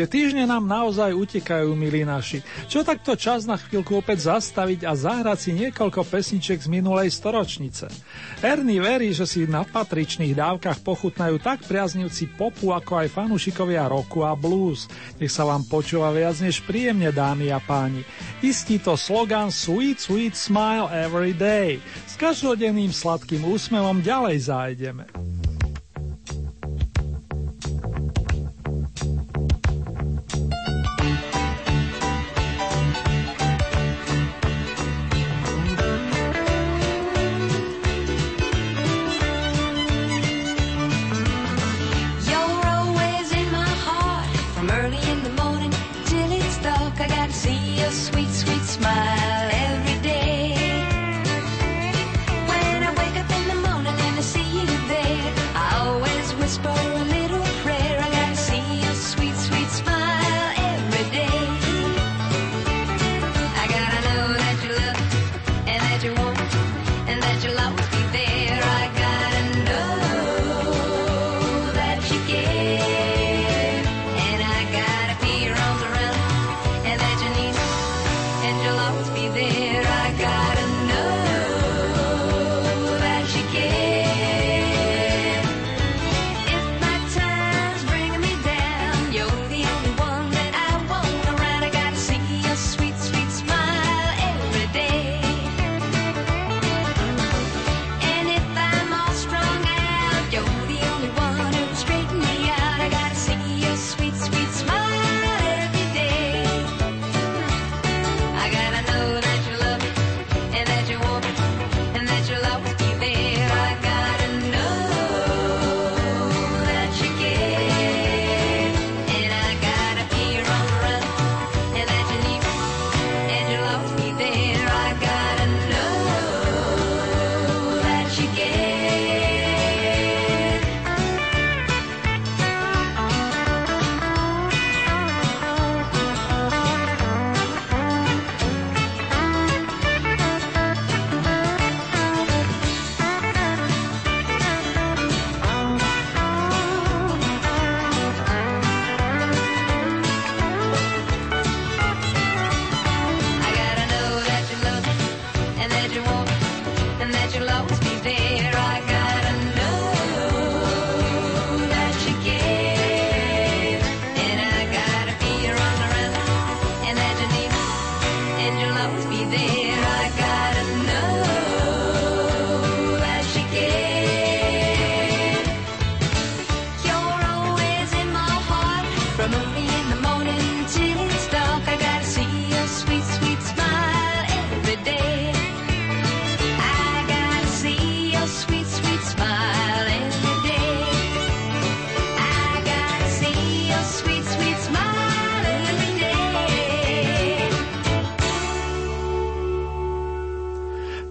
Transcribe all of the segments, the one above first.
Tie týždne nám naozaj utekajú, milí naši. Čo takto čas na chvíľku opäť zastaviť a zahrať si niekoľko pesniček z minulej storočnice. Ernie verí, že si na patričných dávkach pochutnajú tak priaznivci popu, ako aj fanúšikovia roku a blues. Nech sa vám počúva viac než príjemne, dámy a páni. Istí to slogan Sweet, sweet smile every day. S každodenným sladkým úsmevom ďalej zájdeme.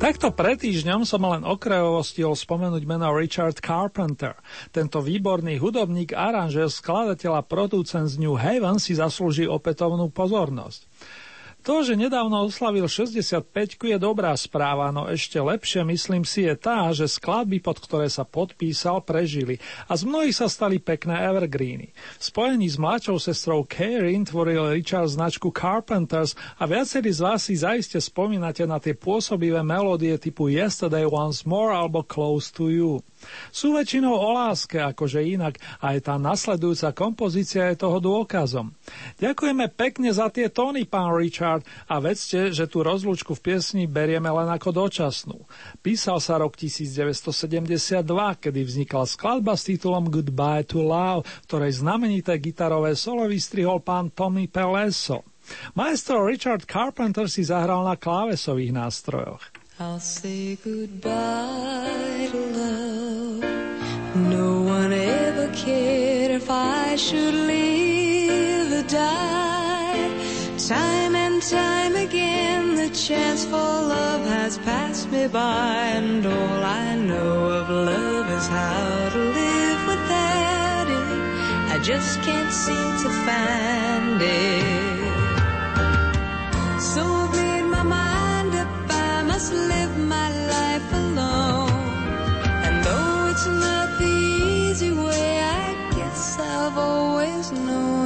Takto pred týždňom som len okrajovo stihol spomenúť meno Richard Carpenter. Tento výborný hudobník, aranžer, skladateľ a producent z New Haven si zaslúži opätovnú pozornosť. To, že nedávno oslavil 65 je dobrá správa, no ešte lepšie myslím si je tá, že skladby, pod ktoré sa podpísal, prežili a z mnohých sa stali pekné evergreeny. V spojení s mladšou sestrou Karen tvoril Richard značku Carpenters a viacerí z vás si zaiste spomínate na tie pôsobivé melódie typu Yesterday Once More alebo Close to You. Sú väčšinou o láske, akože inak, aj tá nasledujúca kompozícia je toho dôkazom. Ďakujeme pekne za tie tóny, pán Richard, a vedzte, že tú rozlúčku v piesni berieme len ako dočasnú. Písal sa rok 1972, kedy vznikla skladba s titulom Goodbye to Love, ktorej znamenité gitarové solo vystrihol pán Tommy Peleso. Maestro Richard Carpenter si zahral na klávesových nástrojoch. I'll say goodbye to should live or die. Time and time again, the chance for love has passed me by, and all I know of love is how to live without it. I just can't seem to find it.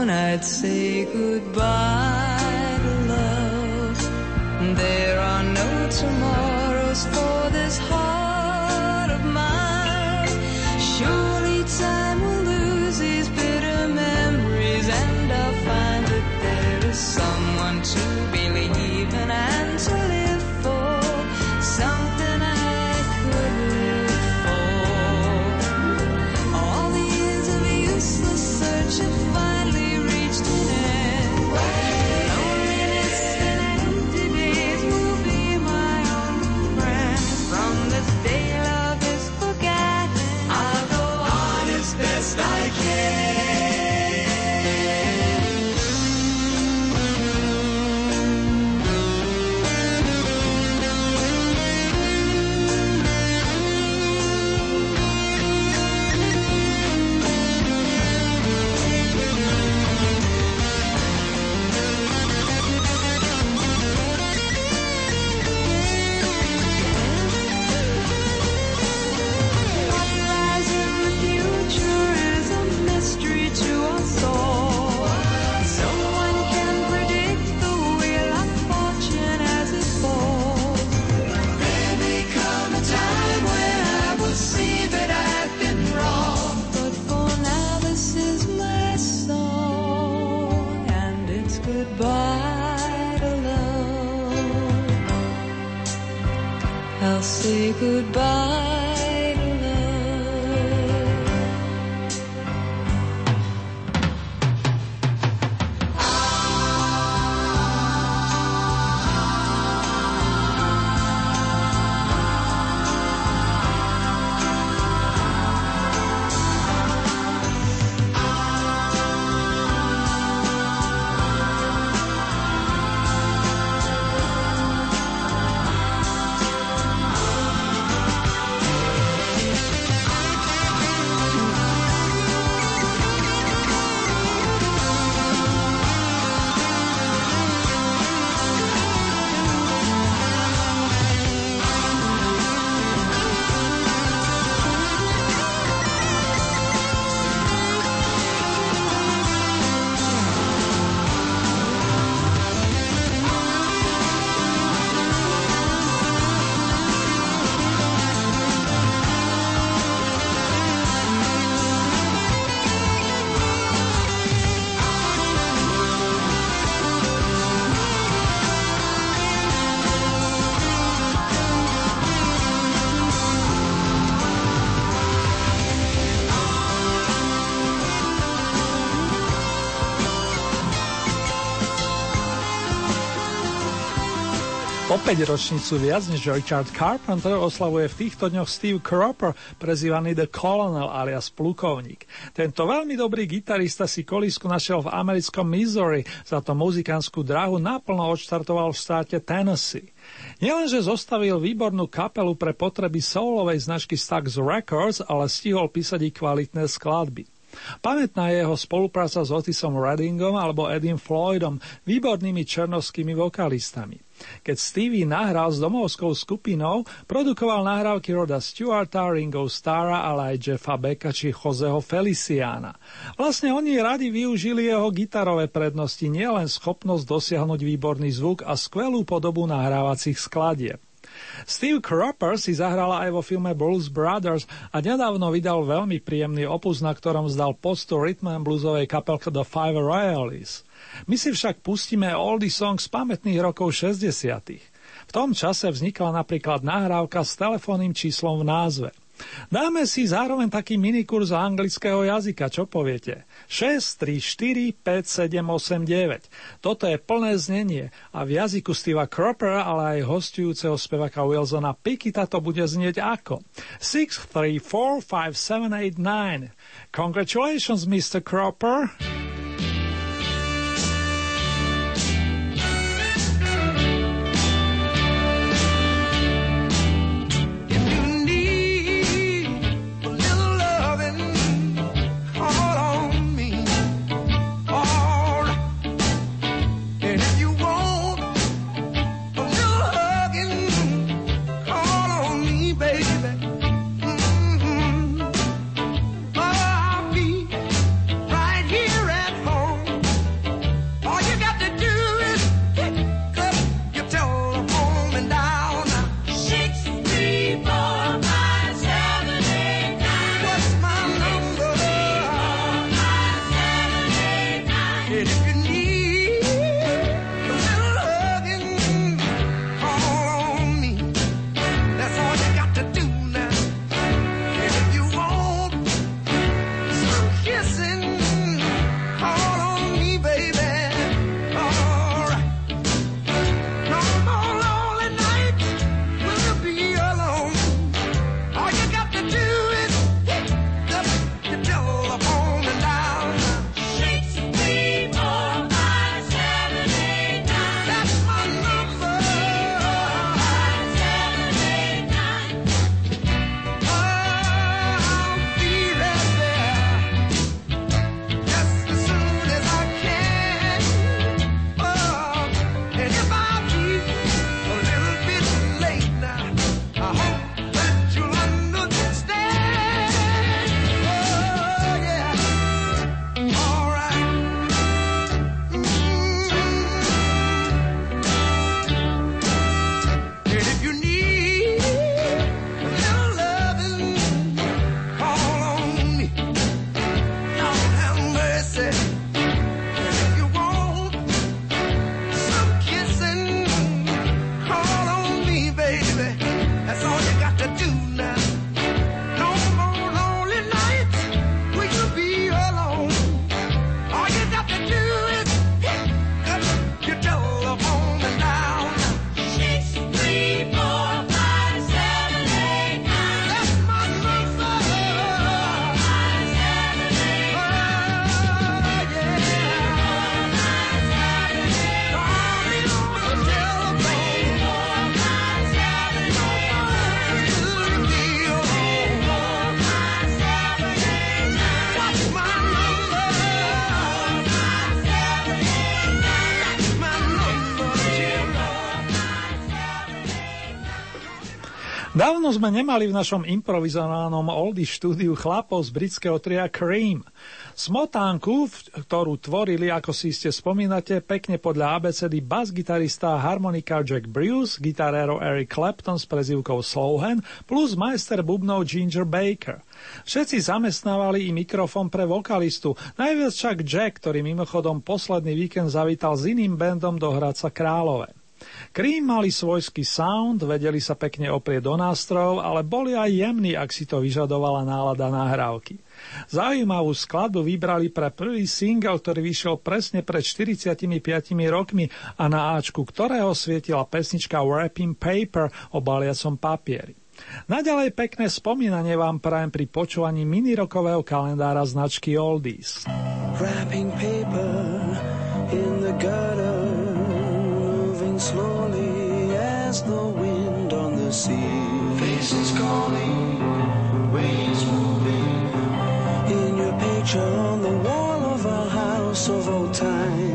Known I'd say goodbye to love. There are no tomorrows for this heart Opäť ročnicu viac než Richard Carpenter oslavuje v týchto dňoch Steve Cropper, prezývaný The Colonel alias Plukovník. Tento veľmi dobrý gitarista si kolisku našiel v americkom Missouri, za to muzikantskú drahu naplno odštartoval v štáte Tennessee. Nielenže zostavil výbornú kapelu pre potreby soulovej značky Stax Records, ale stihol písať i kvalitné skladby. Pamätná je jeho spolupráca s Otisom Reddingom alebo Edim Floydom, výbornými černovskými vokalistami. Keď Stevie nahral s domovskou skupinou, produkoval nahrávky Roda Stewarta, Ringo Starra, ale aj Jeffa Becka či Joseho Feliciana. Vlastne oni radi využili jeho gitarové prednosti, nielen schopnosť dosiahnuť výborný zvuk a skvelú podobu nahrávacích skladieb. Steve Cropper si zahrala aj vo filme Blues Brothers a nedávno vydal veľmi príjemný opus, na ktorom zdal postu rytm bluesovej kapelke The Five Royalies. My si však pustíme oldie song z pamätných rokov 60. V tom čase vznikla napríklad nahrávka s telefónnym číslom v názve. Dáme si zároveň taký minikurs anglického jazyka, čo poviete? 6, 3, 4, 5, 7, 8, 9. Toto je plné znenie a v jazyku Steva Cropera, ale aj hostujúceho spevaka Wilsona Pikita to bude znieť ako 6, 3, 4, 5, 7, 8, 9. Congratulations, Mr. Cropper! Dávno sme nemali v našom improvizovanom oldy štúdiu chlapov z britského tria Cream. Smotánku, ktorú tvorili, ako si ste spomínate, pekne podľa ABCD bas-gitarista harmonika Jack Bruce, gitarero Eric Clapton s prezivkou Slowhan, plus majster bubnov Ginger Baker. Všetci zamestnávali i mikrofón pre vokalistu, najviac však Jack, ktorý mimochodom posledný víkend zavítal s iným bandom do Hradca Králové. Cream mali svojský sound, vedeli sa pekne oprieť do nástrojov, ale boli aj jemní, ak si to vyžadovala nálada nahrávky. Zaujímavú skladbu vybrali pre prvý single, ktorý vyšiel presne pred 45 rokmi a na Ačku ktorého svietila pesnička Wrapping Paper o baliacom papieri. Naďalej pekné spomínanie vám prajem pri počúvaní minirokového kalendára značky Oldies. Wrapping paper in the gutter slowly as the wind on the sea. Faces calling, waves moving. In your picture on the wall of our house of old time.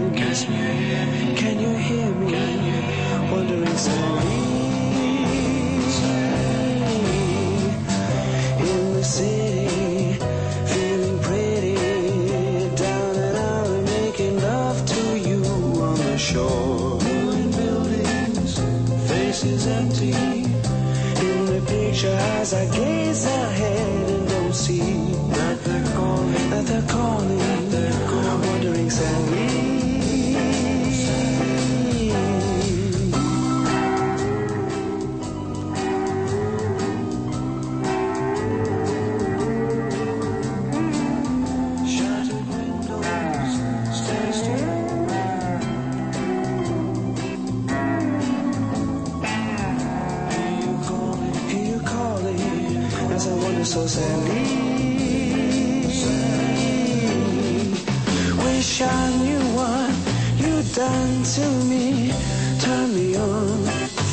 I knew what you'd done to me. Turn me on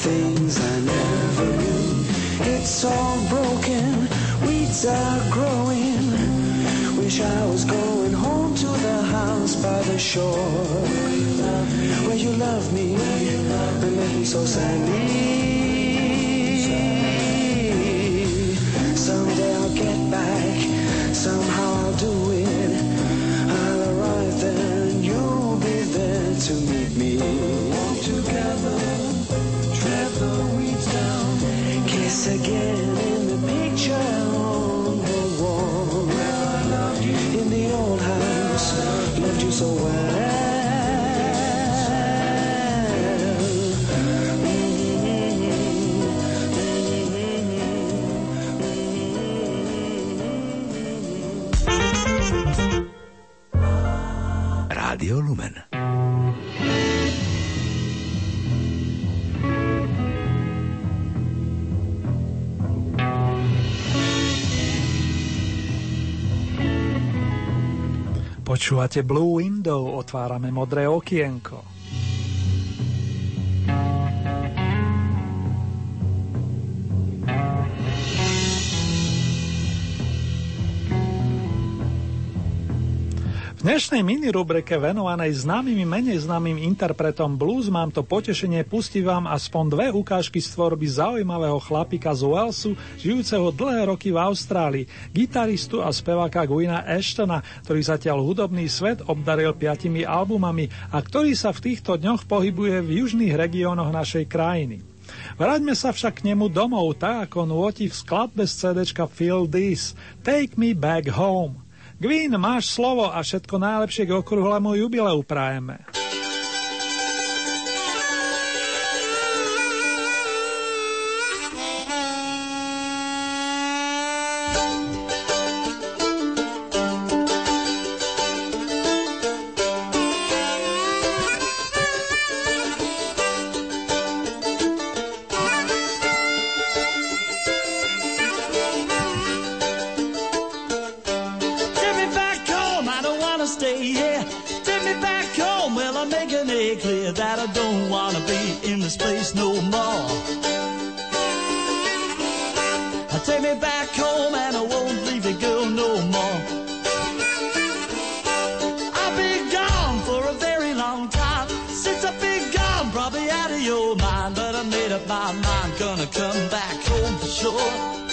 things I never knew. It's all broken, weeds are growing. Wish I was going home to the house by the shore. Where you love me, and make me so sadly. Rádio Lumen. Počúvate Blue Window, otvárame modré okienko. Dnešnej mini-rubrike venovanej známym menej známym interpretom blues mám to potešenie pustiť vám aspoň dve ukážky z tvorby zaujímavého chlapika z Walesu, žijúceho dlhé roky v Austrálii, gitaristu a speváka Gwina Ashtona, ktorý zatiaľ hudobný svet obdaril piatimi albumami a ktorý sa v týchto dňoch pohybuje v južných regiónoch našej krajiny. Vráťme sa však k nemu domov, tak ako nôti v skladbe z CDčka Feel This, Take Me Back Home. Gwyn, máš slovo a všetko najlepšie k okrúhlemu jubileu prajeme. My mind, but I made up my mind, gonna come back home shore. Take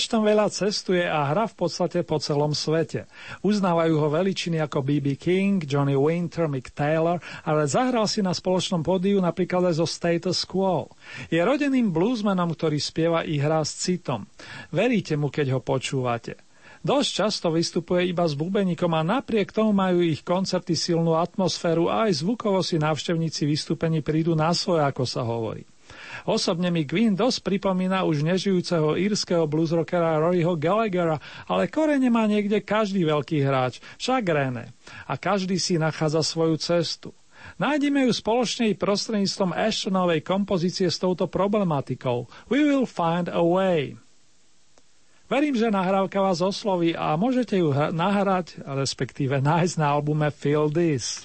Ashton veľa cestuje a hra v podstate po celom svete. Uznávajú ho veličiny ako B.B. King, Johnny Winter, Mick Taylor, ale zahral si na spoločnom pódiu napríklad aj zo Status Quo. Je rodeným bluesmanom, ktorý spieva i hrá s citom. Veríte mu, keď ho počúvate. Dosť často vystupuje iba s bubeníkom a napriek tomu majú ich koncerty silnú atmosféru a aj zvukovo si návštevníci vystúpení prídu na svoje, ako sa hovorí. Osobne mi Queen dosť pripomína už nežijúceho írskeho bluesrockera Roryho Gallaghera, ale korene má niekde každý veľký hráč, však René. A každý si nachádza svoju cestu. Nájdeme ju spoločne i prostredníctvom Ashtonovej kompozície s touto problematikou. We will find a way. Verím, že nahrávka vás osloví a môžete ju hra- nahrať, respektíve nájsť na albume Feel This.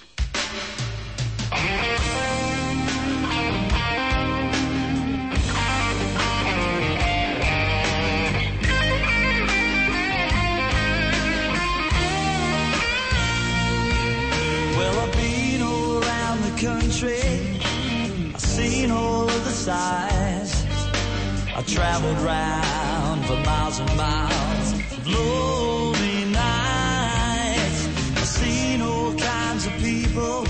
Traveled round for miles and miles lonely nights. I've seen all kinds of people.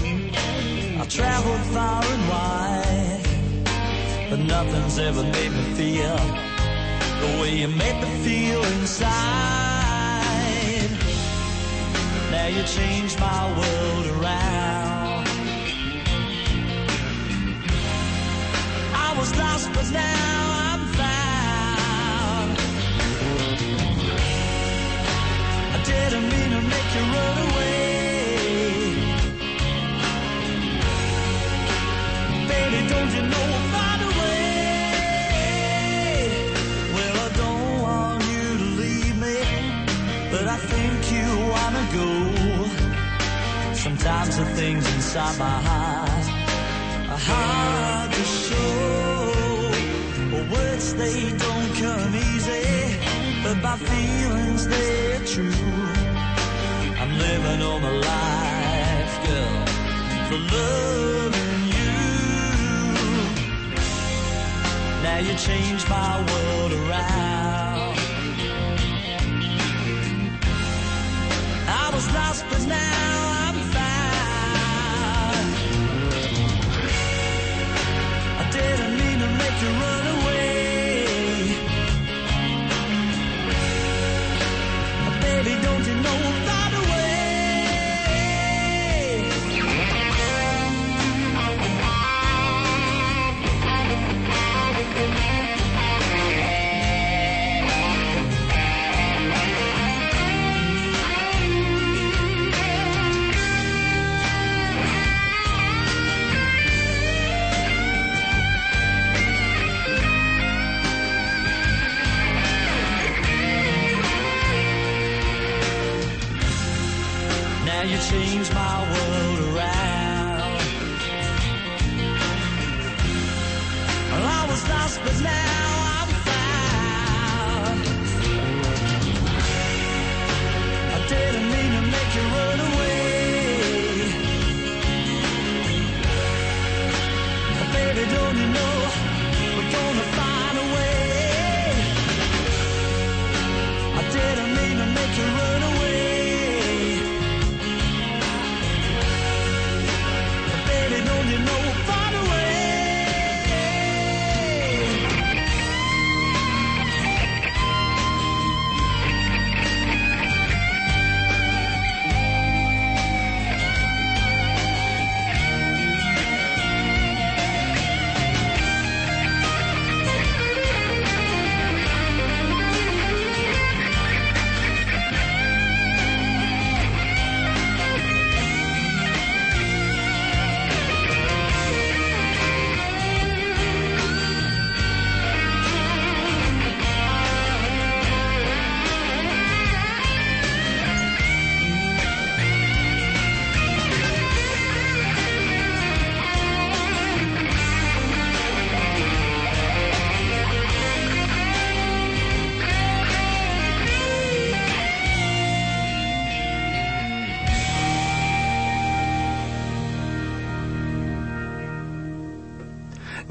I've traveled far and wide. But nothing's ever made me feel the way you made me feel inside. Now you changed my world around. I was lost, but now mean to make you run away. Baby, don't you know way? Well, I don't want you to leave me, but I think you wanna go. Sometimes the things inside my heart are hard to show. Well, words they don't come easy, but my feelings they're true. Loving you. Now you changed my world around. You my world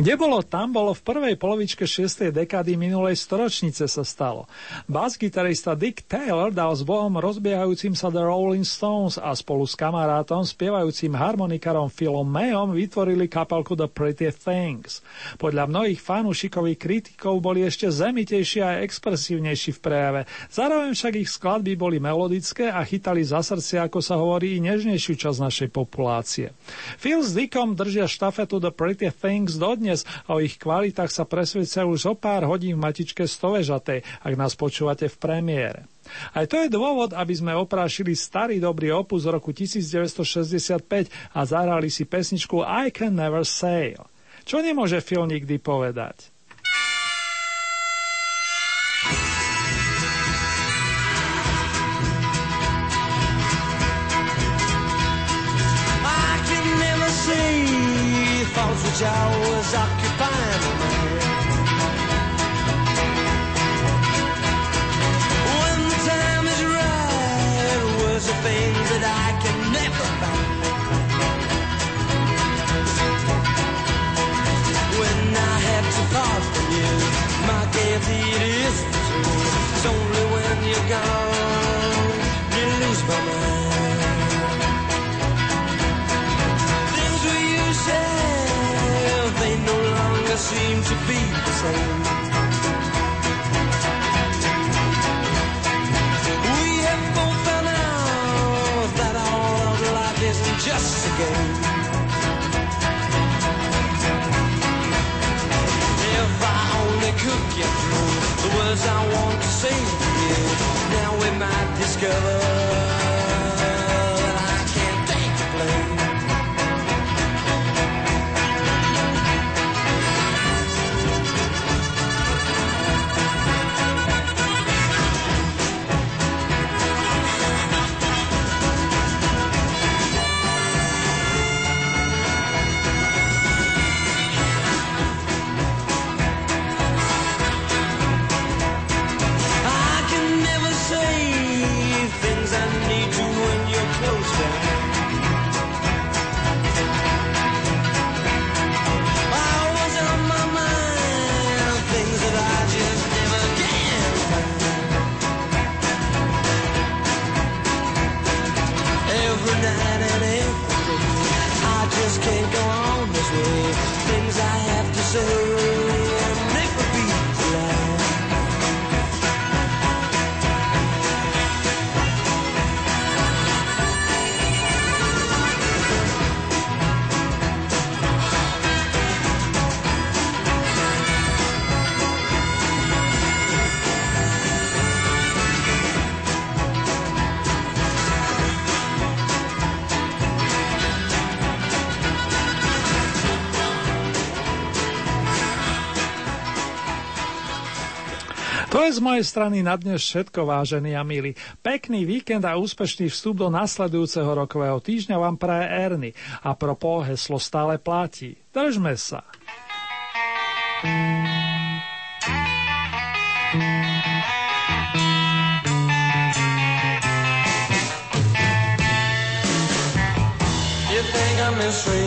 Kde bolo, tam bolo v prvej polovičke 6. dekády minulej storočnice sa stalo. Bas-gitarista Dick Taylor dal s Bohom rozbiehajúcim sa The Rolling Stones a spolu s kamarátom spievajúcim harmonikarom Philom Mayom vytvorili kapelku The Pretty Things. Podľa mnohých fanúšikových kritikov boli ešte zemitejší a expresívnejší v prejave. Zároveň však ich skladby boli melodické a chytali za srdce, ako sa hovorí, i nežnejšiu časť našej populácie. Phil s Dickom držia štafetu The Pretty Things dodnes dodnes a o ich kvalitách sa presvedčia už o pár hodín v matičke stovežatej, ak nás počúvate v premiére. Aj to je dôvod, aby sme oprášili starý dobrý opus z roku 1965 a zahrali si pesničku I Can Never Sail. Čo nemôže Phil nikdy povedať? Je z mojej strany na dnes všetko, vážení a milí. Pekný víkend a úspešný vstup do nasledujúceho rokového týždňa vám praje Erny. A propo heslo stále platí. Držme sa. You I'm a strange,